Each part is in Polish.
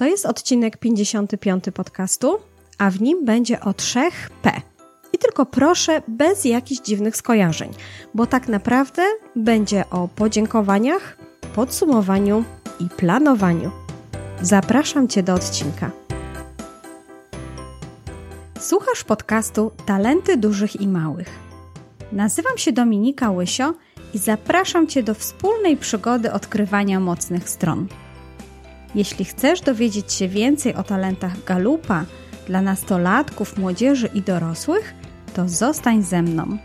To jest odcinek 55 podcastu, a w nim będzie o trzech P. I tylko proszę, bez jakichś dziwnych skojarzeń, bo tak naprawdę będzie o podziękowaniach, podsumowaniu i planowaniu. Zapraszam Cię do odcinka. Słuchasz podcastu Talenty Dużych i Małych. Nazywam się Dominika Łysio i zapraszam Cię do wspólnej przygody odkrywania mocnych stron. Jeśli chcesz dowiedzieć się więcej o talentach Galupa dla nastolatków, młodzieży i dorosłych, to zostań ze mną.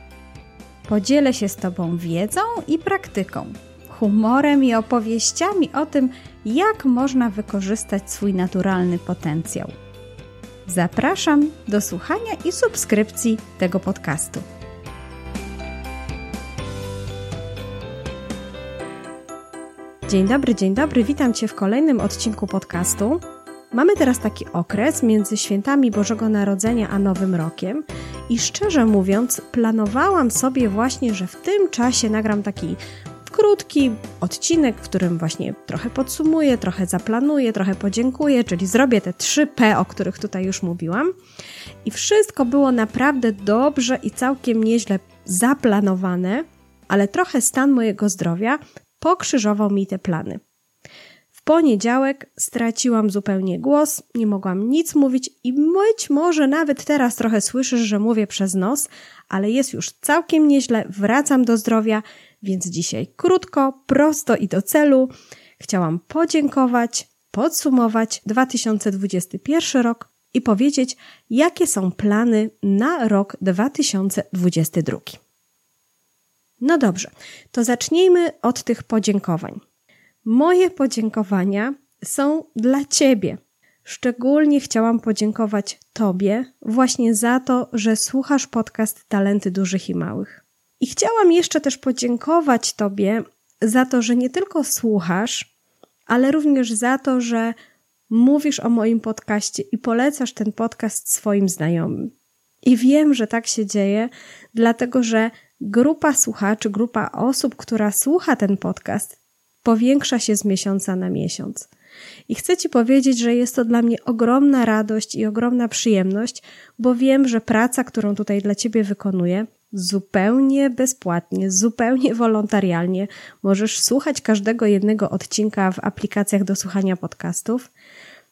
Podzielę się z Tobą wiedzą i praktyką, humorem i opowieściami o tym, jak można wykorzystać swój naturalny potencjał. Zapraszam do słuchania i subskrypcji tego podcastu. Dzień dobry, dzień dobry, witam Cię w kolejnym odcinku podcastu. Mamy teraz taki okres między świętami Bożego Narodzenia a Nowym Rokiem i szczerze mówiąc, planowałam sobie właśnie, że w tym czasie nagram taki krótki odcinek, w którym właśnie trochę podsumuję, trochę zaplanuję, trochę podziękuję, czyli zrobię te 3P, o których tutaj już mówiłam. I wszystko było naprawdę dobrze i całkiem nieźle zaplanowane, ale trochę stan mojego zdrowia pokrzyżował mi te plany. W poniedziałek straciłam zupełnie głos, nie mogłam nic mówić i być może nawet teraz trochę słyszysz, że mówię przez nos, ale jest już całkiem nieźle, wracam do zdrowia, więc dzisiaj krótko, prosto i do celu. Chciałam podziękować, podsumować 2021 rok i powiedzieć, jakie są plany na rok 2022. No dobrze, to zacznijmy od tych podziękowań. Moje podziękowania są dla Ciebie. Szczególnie chciałam podziękować Tobie właśnie za to, że słuchasz podcast Talenty Dużych i Małych. I chciałam jeszcze też podziękować Tobie za to, że nie tylko słuchasz, ale również za to, że mówisz o moim podcaście i polecasz ten podcast swoim znajomym. I wiem, że tak się dzieje, dlatego że grupa słuchaczy, grupa osób, która słucha ten podcast, powiększa się z miesiąca na miesiąc. I chcę Ci powiedzieć, że jest to dla mnie ogromna radość i ogromna przyjemność, bo wiem, że praca, którą tutaj dla Ciebie wykonuję, zupełnie bezpłatnie, zupełnie wolontarialnie, możesz słuchać każdego jednego odcinka w aplikacjach do słuchania podcastów.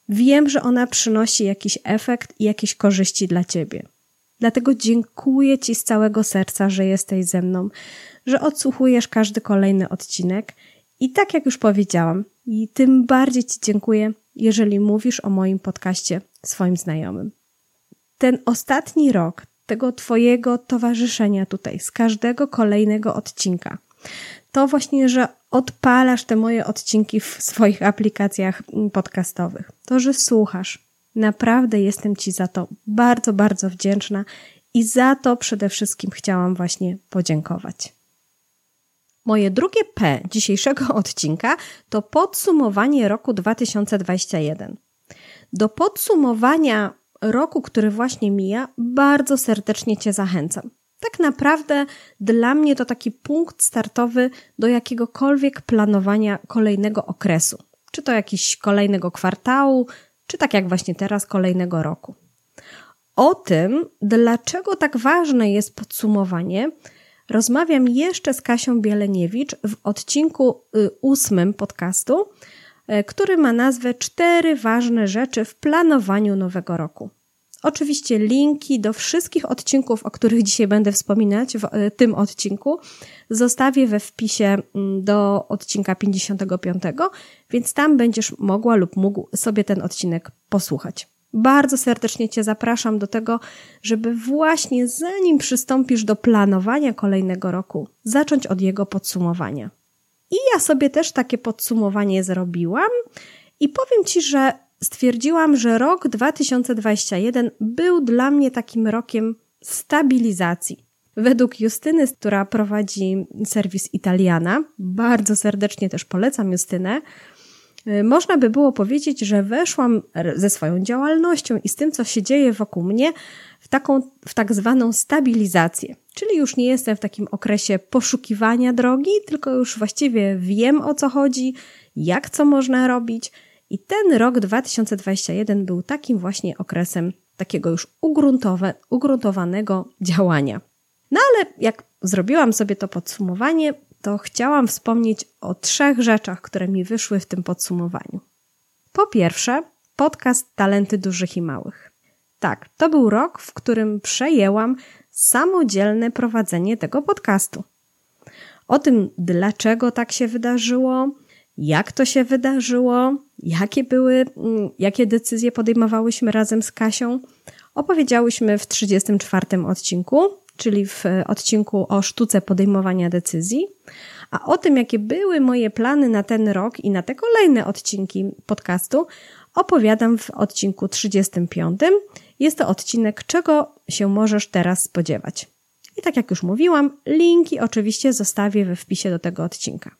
Wiem, że ona przynosi jakiś efekt i jakieś korzyści dla Ciebie. Dlatego dziękuję Ci z całego serca, że jesteś ze mną, że odsłuchujesz każdy kolejny odcinek. I tak jak już powiedziałam, i tym bardziej Ci dziękuję, jeżeli mówisz o moim podcaście swoim znajomym. Ten ostatni rok tego Twojego towarzyszenia tutaj, z każdego kolejnego odcinka, to właśnie, że odpalasz te moje odcinki w swoich aplikacjach podcastowych, to, że słuchasz, Naprawdę jestem Ci za to bardzo, bardzo wdzięczna i za to przede wszystkim chciałam właśnie podziękować. Moje drugie P dzisiejszego odcinka to podsumowanie roku 2021. Do podsumowania roku, który właśnie mija, bardzo serdecznie Cię zachęcam. Tak naprawdę dla mnie to taki punkt startowy do jakiegokolwiek planowania kolejnego okresu. Czy to jakiś kolejnego kwartału, czy tak jak właśnie teraz, kolejnego roku. O tym, dlaczego tak ważne jest podsumowanie, rozmawiam jeszcze z Kasią Bieleniewicz w odcinku y, ósmym podcastu, y, który ma nazwę Cztery ważne rzeczy w planowaniu nowego roku. Oczywiście linki do wszystkich odcinków, o których dzisiaj będę wspominać w y, tym odcinku, zostawię we wpisie mm, do odcinka 55, więc tam będziesz mogła lub mógł sobie ten odcinek posłuchać. Bardzo serdecznie Cię zapraszam do tego, żeby właśnie zanim przystąpisz do planowania kolejnego roku, zacząć od jego podsumowania. I ja sobie też takie podsumowanie zrobiłam i powiem Ci, że stwierdziłam, że rok 2021 był dla mnie takim rokiem stabilizacji. Według Justyny, która prowadzi serwis Italiana, bardzo serdecznie też polecam Justynę, y, można by było powiedzieć, że weszłam ze swoją działalnością i z tym, co się dzieje wokół mnie, w taką, w tak zwaną stabilizację. Czyli już nie jestem w takim okresie poszukiwania drogi, tylko już właściwie wiem o co chodzi, jak co można robić I ten rok 2021 był takim właśnie okresem takiego już ugruntowe, ugruntowanego działania. No ale jak zrobiłam sobie to podsumowanie, to chciałam wspomnieć o trzech rzeczach, które mi wyszły w tym podsumowaniu. Po pierwsze, podcast Talenty Dużych i Małych. Tak, to był rok, w którym przejęłam samodzielne prowadzenie tego podcastu. O tym, dlaczego tak się wydarzyło, jak to się wydarzyło, jakie były, mm, jakie decyzje podejmowałyśmy razem z Kasią, opowiedziałyśmy w 34 odcinku, czyli w odcinku o sztuce podejmowania decyzji. A o tym, jakie były moje plany na ten rok i na te kolejne odcinki podcastu, opowiadam w odcinku 35. Jest to odcinek, czego się możesz teraz spodziewać. I tak jak już mówiłam, linki oczywiście zostawię we wpisie do tego odcinka.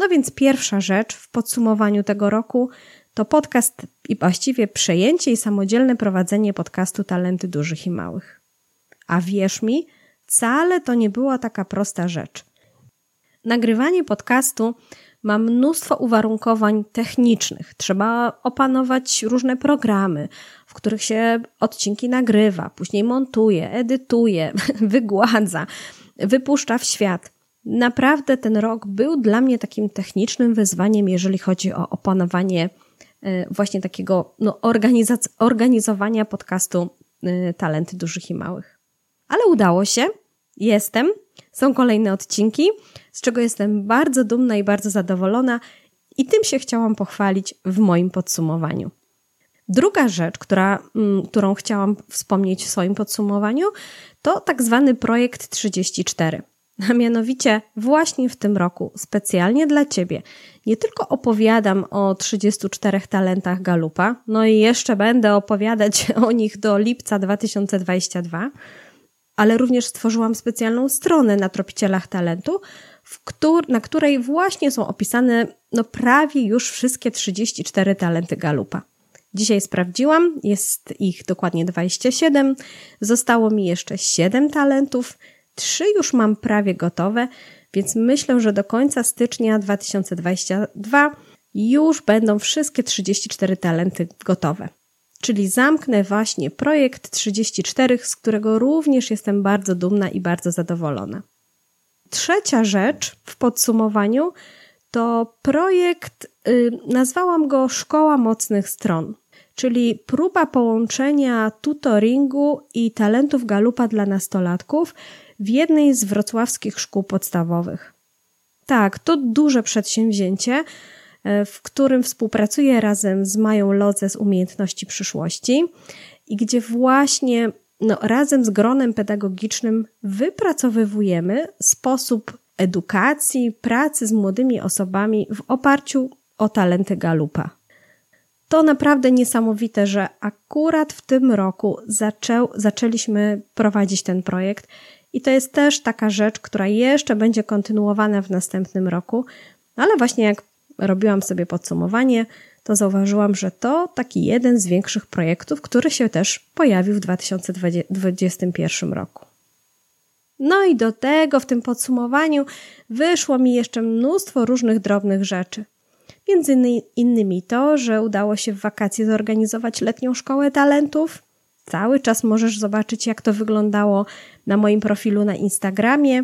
No więc pierwsza rzecz w podsumowaniu tego roku to podcast i właściwie przejęcie i samodzielne prowadzenie podcastu Talenty Dużych i Małych. A wierz mi, wcale to nie była taka prosta rzecz. Nagrywanie podcastu ma mnóstwo uwarunkowań technicznych. Trzeba opanować różne programy, w których się odcinki nagrywa, później montuje, edytuje, wygładza, wypuszcza w świat. Naprawdę ten rok był dla mnie takim technicznym wyzwaniem, jeżeli chodzi o opanowanie e, właśnie takiego no, organizowania podcastu e, Talenty Dużych i Małych. Ale udało się, jestem, są kolejne odcinki, z czego jestem bardzo dumna i bardzo zadowolona i tym się chciałam pochwalić w moim podsumowaniu. Druga rzecz, która, mm, którą chciałam wspomnieć w swoim podsumowaniu, to tak zwany projekt 34. A mianowicie właśnie w tym roku, specjalnie dla Ciebie, nie tylko opowiadam o 34 talentach Galupa, no i jeszcze będę opowiadać o nich do lipca 2022, ale również stworzyłam specjalną stronę na Tropicielach Talentu, któr na której właśnie są opisane no, prawie już wszystkie 34 talenty Galupa. Dzisiaj sprawdziłam, jest ich dokładnie 27, zostało mi jeszcze 7 talentów, 3 już mam prawie gotowe, więc myślę, że do końca stycznia 2022 już będą wszystkie 34 talenty gotowe. Czyli zamknę właśnie projekt 34, z którego również jestem bardzo dumna i bardzo zadowolona. Trzecia rzecz w podsumowaniu to projekt, y, nazwałam go Szkoła Mocnych Stron, czyli próba połączenia tutoringu i talentów galupa dla nastolatków w jednej z wrocławskich szkół podstawowych. Tak, to duże przedsięwzięcie, y, w którym współpracuję razem z Mają Lodze z Umiejętności Przyszłości i gdzie właśnie no, razem z gronem pedagogicznym wypracowywujemy sposób edukacji, pracy z młodymi osobami w oparciu o talenty Galupa. To naprawdę niesamowite, że akurat w tym roku zaczęł, zaczęliśmy prowadzić ten projekt i to jest też taka rzecz, która jeszcze będzie kontynuowana w następnym roku, ale właśnie jak robiłam sobie podsumowanie, to zauważyłam, że to taki jeden z większych projektów, który się też pojawił w 2021 roku. No i do tego w tym podsumowaniu wyszło mi jeszcze mnóstwo różnych drobnych rzeczy. Między innymi to, że udało się w wakacje zorganizować letnią szkołę talentów. Cały czas możesz zobaczyć, jak to wyglądało na moim profilu na Instagramie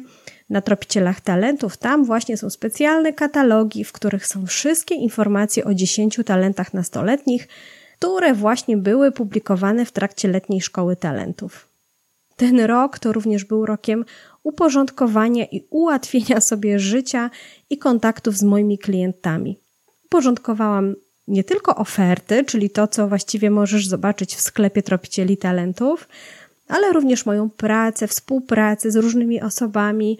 na Tropicielach Talentów. Tam właśnie są specjalne katalogi, w których są wszystkie informacje o 10 talentach nastoletnich, które właśnie były publikowane w trakcie letniej szkoły talentów. Ten rok to również był rokiem uporządkowania i ułatwienia sobie życia i kontaktów z moimi klientami. Uporządkowałam nie tylko oferty, czyli to, co właściwie możesz zobaczyć w sklepie Tropicieli Talentów, ale również moją pracę, współpracę z różnymi osobami.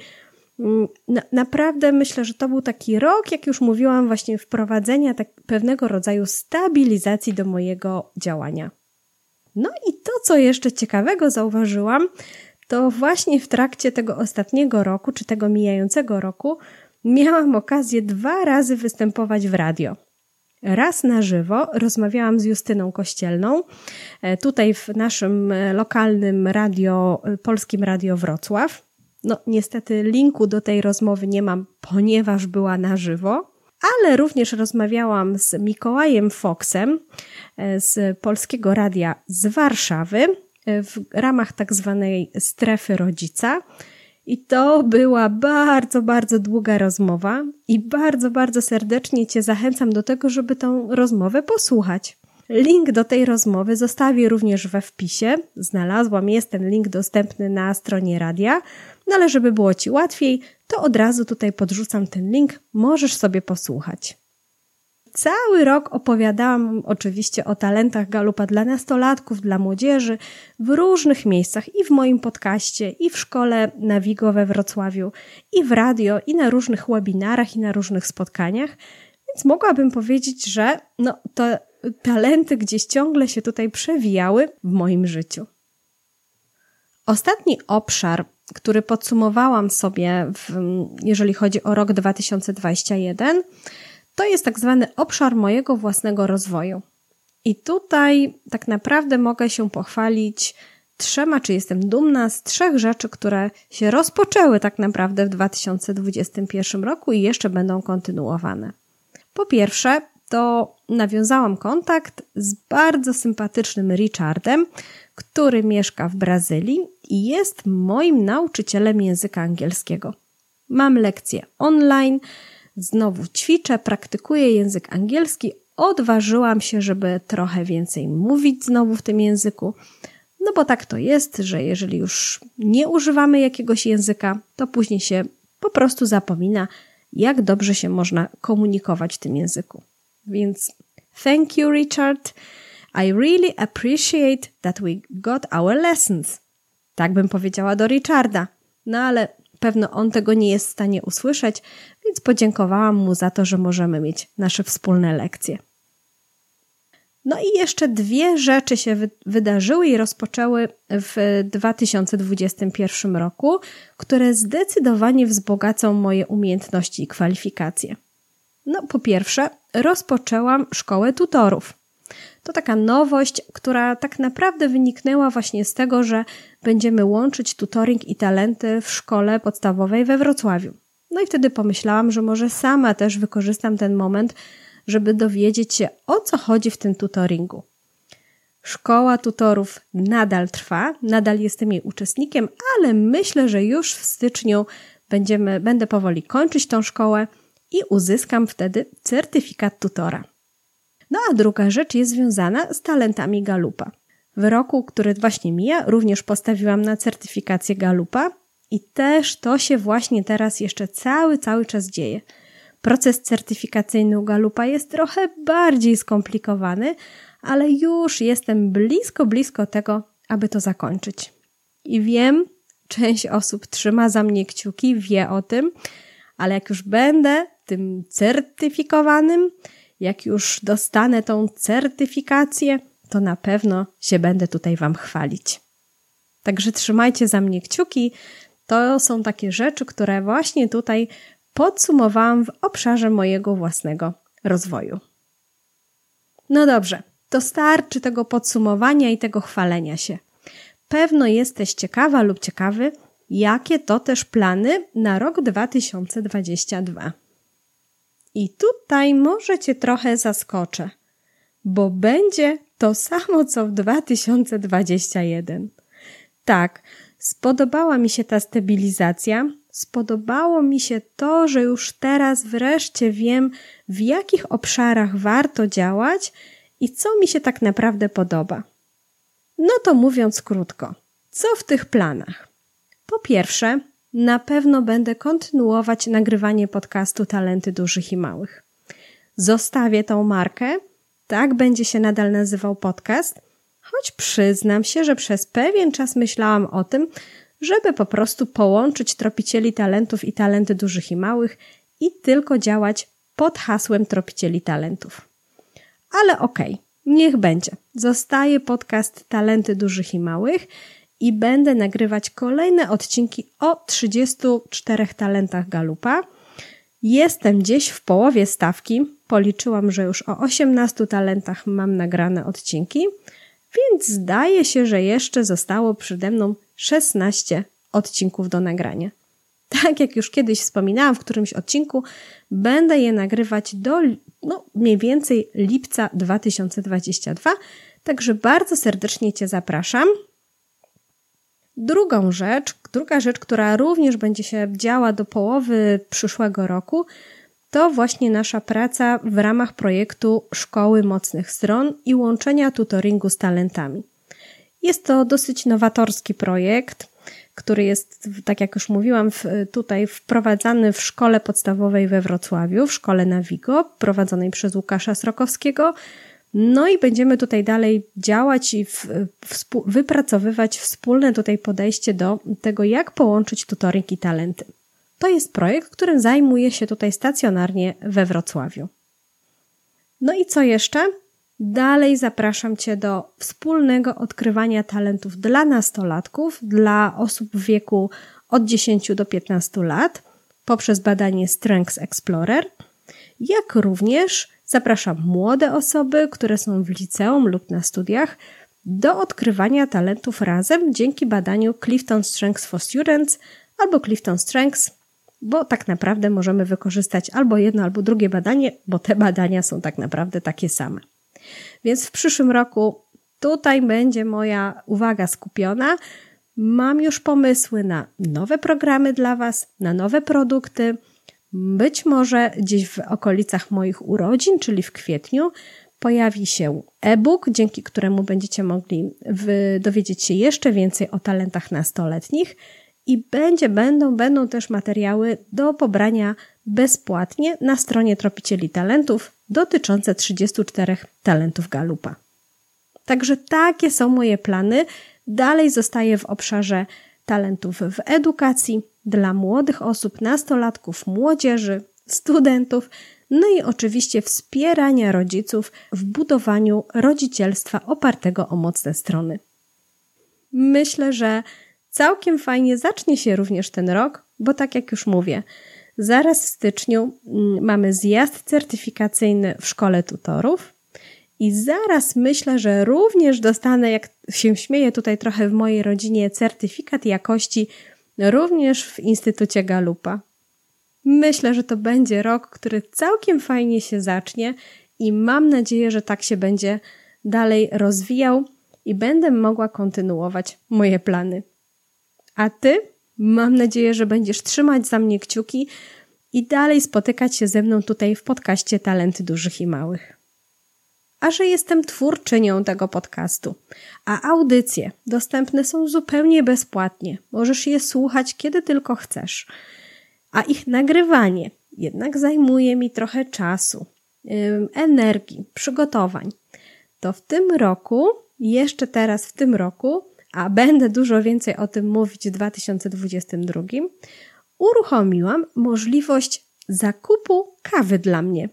Mm, na, naprawdę myślę, że to był taki rok, jak już mówiłam, właśnie wprowadzenia tak pewnego rodzaju stabilizacji do mojego działania. No i to, co jeszcze ciekawego zauważyłam, to właśnie w trakcie tego ostatniego roku, czy tego mijającego roku, miałam okazję dwa razy występować w radio. Raz na żywo rozmawiałam z Justyną Kościelną, e, tutaj w naszym e, lokalnym radio, e, Polskim Radio Wrocław. No, niestety linku do tej rozmowy nie mam, ponieważ była na żywo, ale również rozmawiałam z Mikołajem Foksem e, z Polskiego Radia z Warszawy w ramach tak zwanej strefy rodzica. I to była bardzo, bardzo długa rozmowa i bardzo, bardzo serdecznie Cię zachęcam do tego, żeby tą rozmowę posłuchać. Link do tej rozmowy zostawię również we wpisie. Znalazłam, jest ten link dostępny na stronie radia, no ale żeby było Ci łatwiej, to od razu tutaj podrzucam ten link, możesz sobie posłuchać. Cały rok opowiadałam oczywiście o talentach Galupa dla nastolatków, dla młodzieży w różnych miejscach i w moim podcaście, i w szkole Navigo we Wrocławiu, i w radio, i na różnych webinarach, i na różnych spotkaniach. Więc mogłabym powiedzieć, że no, te talenty gdzieś ciągle się tutaj przewijały w moim życiu. Ostatni obszar, który podsumowałam sobie, w, jeżeli chodzi o rok 2021, to jest tak zwany obszar mojego własnego rozwoju. I tutaj tak naprawdę mogę się pochwalić trzema, czy jestem dumna z trzech rzeczy, które się rozpoczęły tak naprawdę w 2021 roku i jeszcze będą kontynuowane. Po pierwsze, to nawiązałam kontakt z bardzo sympatycznym Richardem, który mieszka w Brazylii i jest moim nauczycielem języka angielskiego. Mam lekcje online, znowu ćwiczę, praktykuję język angielski. Odważyłam się, żeby trochę więcej mówić znowu w tym języku. No bo tak to jest, że jeżeli już nie używamy jakiegoś języka, to później się po prostu zapomina, jak dobrze się można komunikować w tym języku. Więc thank you, Richard. I really appreciate that we got our lessons. Tak bym powiedziała do Richarda. No ale pewno on tego nie jest w stanie usłyszeć, więc podziękowałam mu za to, że możemy mieć nasze wspólne lekcje. No i jeszcze dwie rzeczy się wydarzyły i rozpoczęły w 2021 roku, które zdecydowanie wzbogacą moje umiejętności i kwalifikacje. No, po pierwsze, rozpoczęłam szkołę tutorów. To taka nowość, która tak naprawdę wyniknęła właśnie z tego, że będziemy łączyć tutoring i talenty w szkole podstawowej we Wrocławiu. No i wtedy pomyślałam, że może sama też wykorzystam ten moment, żeby dowiedzieć się, o co chodzi w tym tutoringu. Szkoła tutorów nadal trwa, nadal jestem jej uczestnikiem, ale myślę, że już w styczniu będziemy, będę powoli kończyć tą szkołę i uzyskam wtedy certyfikat tutora. No a druga rzecz jest związana z talentami Galupa. W roku, który właśnie mija, również postawiłam na certyfikację Galupa i też to się właśnie teraz jeszcze cały, cały czas dzieje. Proces certyfikacyjny u Galupa jest trochę bardziej skomplikowany, ale już jestem blisko, blisko tego, aby to zakończyć. I wiem, część osób trzyma za mnie kciuki, wie o tym, ale jak już będę tym certyfikowanym, jak już dostanę tą certyfikację, to na pewno się będę tutaj Wam chwalić. Także trzymajcie za mnie kciuki. To są takie rzeczy, które właśnie tutaj podsumowałam w obszarze mojego własnego rozwoju. No dobrze, to starczy tego podsumowania i tego chwalenia się. Pewno jesteś ciekawa lub ciekawy, jakie to też plany na rok 2022. I tutaj może Cię trochę zaskoczę, bo będzie to samo co w 2021. Tak, spodobała mi się ta stabilizacja, spodobało mi się to, że już teraz wreszcie wiem, w jakich obszarach warto działać i co mi się tak naprawdę podoba. No to mówiąc krótko, co w tych planach? Po pierwsze, na pewno będę kontynuować nagrywanie podcastu Talenty Dużych i Małych. Zostawię tą markę, tak będzie się nadal nazywał podcast, choć przyznam się, że przez pewien czas myślałam o tym, żeby po prostu połączyć tropicieli talentów i talenty dużych i małych i tylko działać pod hasłem tropicieli talentów. Ale okej, okay, niech będzie. Zostaje podcast Talenty dużych i małych i będę nagrywać kolejne odcinki o 34 talentach Galupa. Jestem gdzieś w połowie stawki. Policzyłam, że już o 18 talentach mam nagrane odcinki, więc zdaje się, że jeszcze zostało przede mną 16 odcinków do nagrania. Tak jak już kiedyś wspominałam w którymś odcinku, będę je nagrywać do no, mniej więcej lipca 2022. Także bardzo serdecznie Cię zapraszam. Drugą rzecz, druga rzecz, która również będzie się działa do połowy przyszłego roku, to właśnie nasza praca w ramach projektu Szkoły Mocnych Stron i łączenia tutoringu z talentami. Jest to dosyć nowatorski projekt, który jest, tak jak już mówiłam, tutaj wprowadzany w szkole podstawowej we Wrocławiu, w szkole Navigo, prowadzonej przez Łukasza Srokowskiego. No i będziemy tutaj dalej działać i w, wypracowywać wspólne tutaj podejście do tego, jak połączyć tutoring i talenty. To jest projekt, którym zajmuję się tutaj stacjonarnie we Wrocławiu. No i co jeszcze? Dalej zapraszam Cię do wspólnego odkrywania talentów dla nastolatków, dla osób w wieku od 10 do 15 lat poprzez badanie Strengths Explorer, jak również zapraszam młode osoby, które są w liceum lub na studiach, do odkrywania talentów razem dzięki badaniu Clifton Strengths for Students albo Clifton Strengths, bo tak naprawdę możemy wykorzystać albo jedno, albo drugie badanie, bo te badania są tak naprawdę takie same. Więc w przyszłym roku tutaj będzie moja uwaga skupiona. Mam już pomysły na nowe programy dla Was, na nowe produkty. Być może gdzieś w okolicach moich urodzin, czyli w kwietniu, pojawi się e-book, dzięki któremu będziecie mogli dowiedzieć się jeszcze więcej o talentach nastoletnich i będzie, będą, będą też materiały do pobrania bezpłatnie na stronie Tropicieli Talentów dotyczące 34 talentów Galupa. Także takie są moje plany. Dalej zostaję w obszarze talentów w edukacji dla młodych osób, nastolatków, młodzieży, studentów, no i oczywiście wspierania rodziców w budowaniu rodzicielstwa opartego o mocne strony. Myślę, że całkiem fajnie zacznie się również ten rok, bo tak jak już mówię, Zaraz w styczniu mm, mamy zjazd certyfikacyjny w szkole tutorów. I zaraz myślę, że również dostanę, jak się śmieję tutaj trochę w mojej rodzinie, certyfikat jakości również w Instytucie Galupa. Myślę, że to będzie rok, który całkiem fajnie się zacznie i mam nadzieję, że tak się będzie dalej rozwijał i będę mogła kontynuować moje plany. A ty? Mam nadzieję, że będziesz trzymać za mnie kciuki i dalej spotykać się ze mną tutaj w podcaście Talenty Dużych i Małych. A że jestem twórczynią tego podcastu, a audycje dostępne są zupełnie bezpłatnie, możesz je słuchać kiedy tylko chcesz, a ich nagrywanie jednak zajmuje mi trochę czasu, energii, przygotowań, to w tym roku, jeszcze teraz w tym roku, a będę dużo więcej o tym mówić w 2022, uruchomiłam możliwość zakupu kawy dla mnie.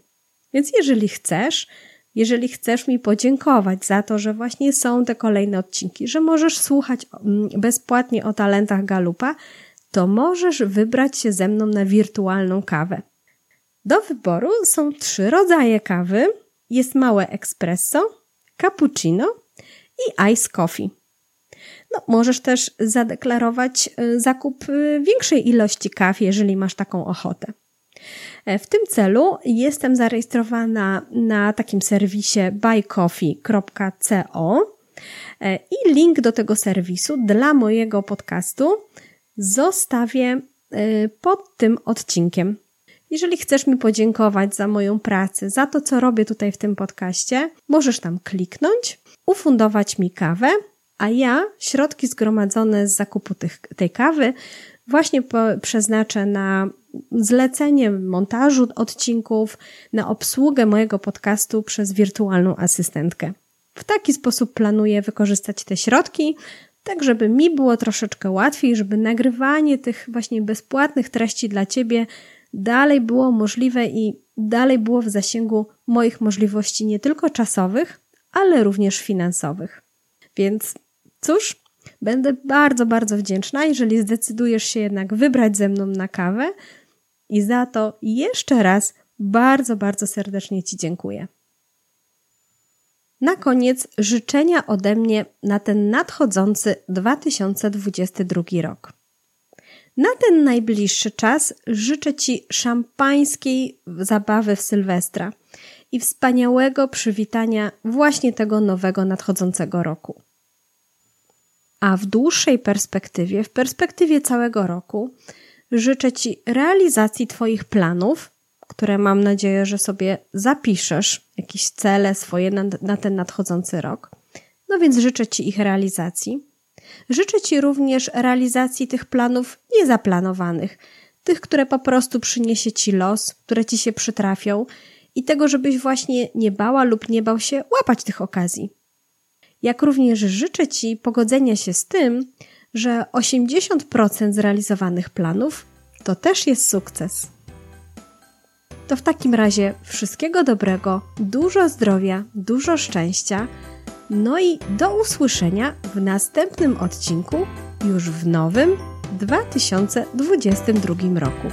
Więc jeżeli chcesz, jeżeli chcesz mi podziękować za to, że właśnie są te kolejne odcinki, że możesz słuchać mm, bezpłatnie o talentach Galupa, to możesz wybrać się ze mną na wirtualną kawę. Do wyboru są trzy rodzaje kawy. Jest małe espresso, cappuccino i ice coffee. No, możesz też zadeklarować y, zakup y, większej ilości kaw, jeżeli masz taką ochotę. E, w tym celu jestem zarejestrowana na takim serwisie buycoffee.co e, i link do tego serwisu dla mojego podcastu zostawię y, pod tym odcinkiem. Jeżeli chcesz mi podziękować za moją pracę, za to, co robię tutaj w tym podcaście, możesz tam kliknąć, ufundować mi kawę a ja środki zgromadzone z zakupu tych, tej kawy właśnie po, przeznaczę na zlecenie montażu odcinków, na obsługę mojego podcastu przez wirtualną asystentkę. W taki sposób planuję wykorzystać te środki, tak żeby mi było troszeczkę łatwiej, żeby nagrywanie tych właśnie bezpłatnych treści dla Ciebie dalej było możliwe i dalej było w zasięgu moich możliwości nie tylko czasowych, ale również finansowych. Więc Cóż, będę bardzo, bardzo wdzięczna, jeżeli zdecydujesz się jednak wybrać ze mną na kawę i za to jeszcze raz bardzo, bardzo serdecznie Ci dziękuję. Na koniec życzenia ode mnie na ten nadchodzący 2022 rok. Na ten najbliższy czas życzę Ci szampańskiej zabawy w Sylwestra i wspaniałego przywitania właśnie tego nowego nadchodzącego roku. A w dłuższej perspektywie, w perspektywie całego roku, życzę Ci realizacji Twoich planów, które mam nadzieję, że sobie zapiszesz, jakieś cele swoje na, na ten nadchodzący rok. No więc życzę Ci ich realizacji. Życzę Ci również realizacji tych planów niezaplanowanych, tych, które po prostu przyniesie Ci los, które Ci się przytrafią i tego, żebyś właśnie nie bała lub nie bał się łapać tych okazji. Jak również życzę Ci pogodzenia się z tym, że 80% zrealizowanych planów to też jest sukces. To w takim razie wszystkiego dobrego, dużo zdrowia, dużo szczęścia. No i do usłyszenia w następnym odcinku już w nowym 2022 roku.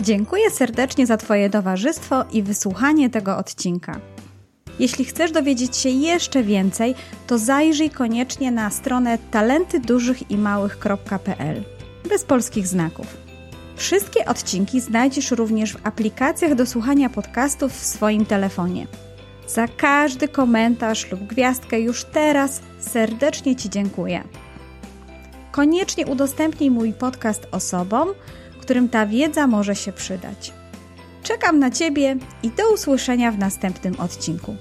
Dziękuję serdecznie za Twoje towarzystwo i wysłuchanie tego odcinka. Jeśli chcesz dowiedzieć się jeszcze więcej, to zajrzyj koniecznie na stronę talentydużychimałych.pl bez polskich znaków. Wszystkie odcinki znajdziesz również w aplikacjach do słuchania podcastów w swoim telefonie. Za każdy komentarz lub gwiazdkę już teraz serdecznie Ci dziękuję. Koniecznie udostępnij mój podcast osobom, którym ta wiedza może się przydać. Czekam na Ciebie i do usłyszenia w następnym odcinku.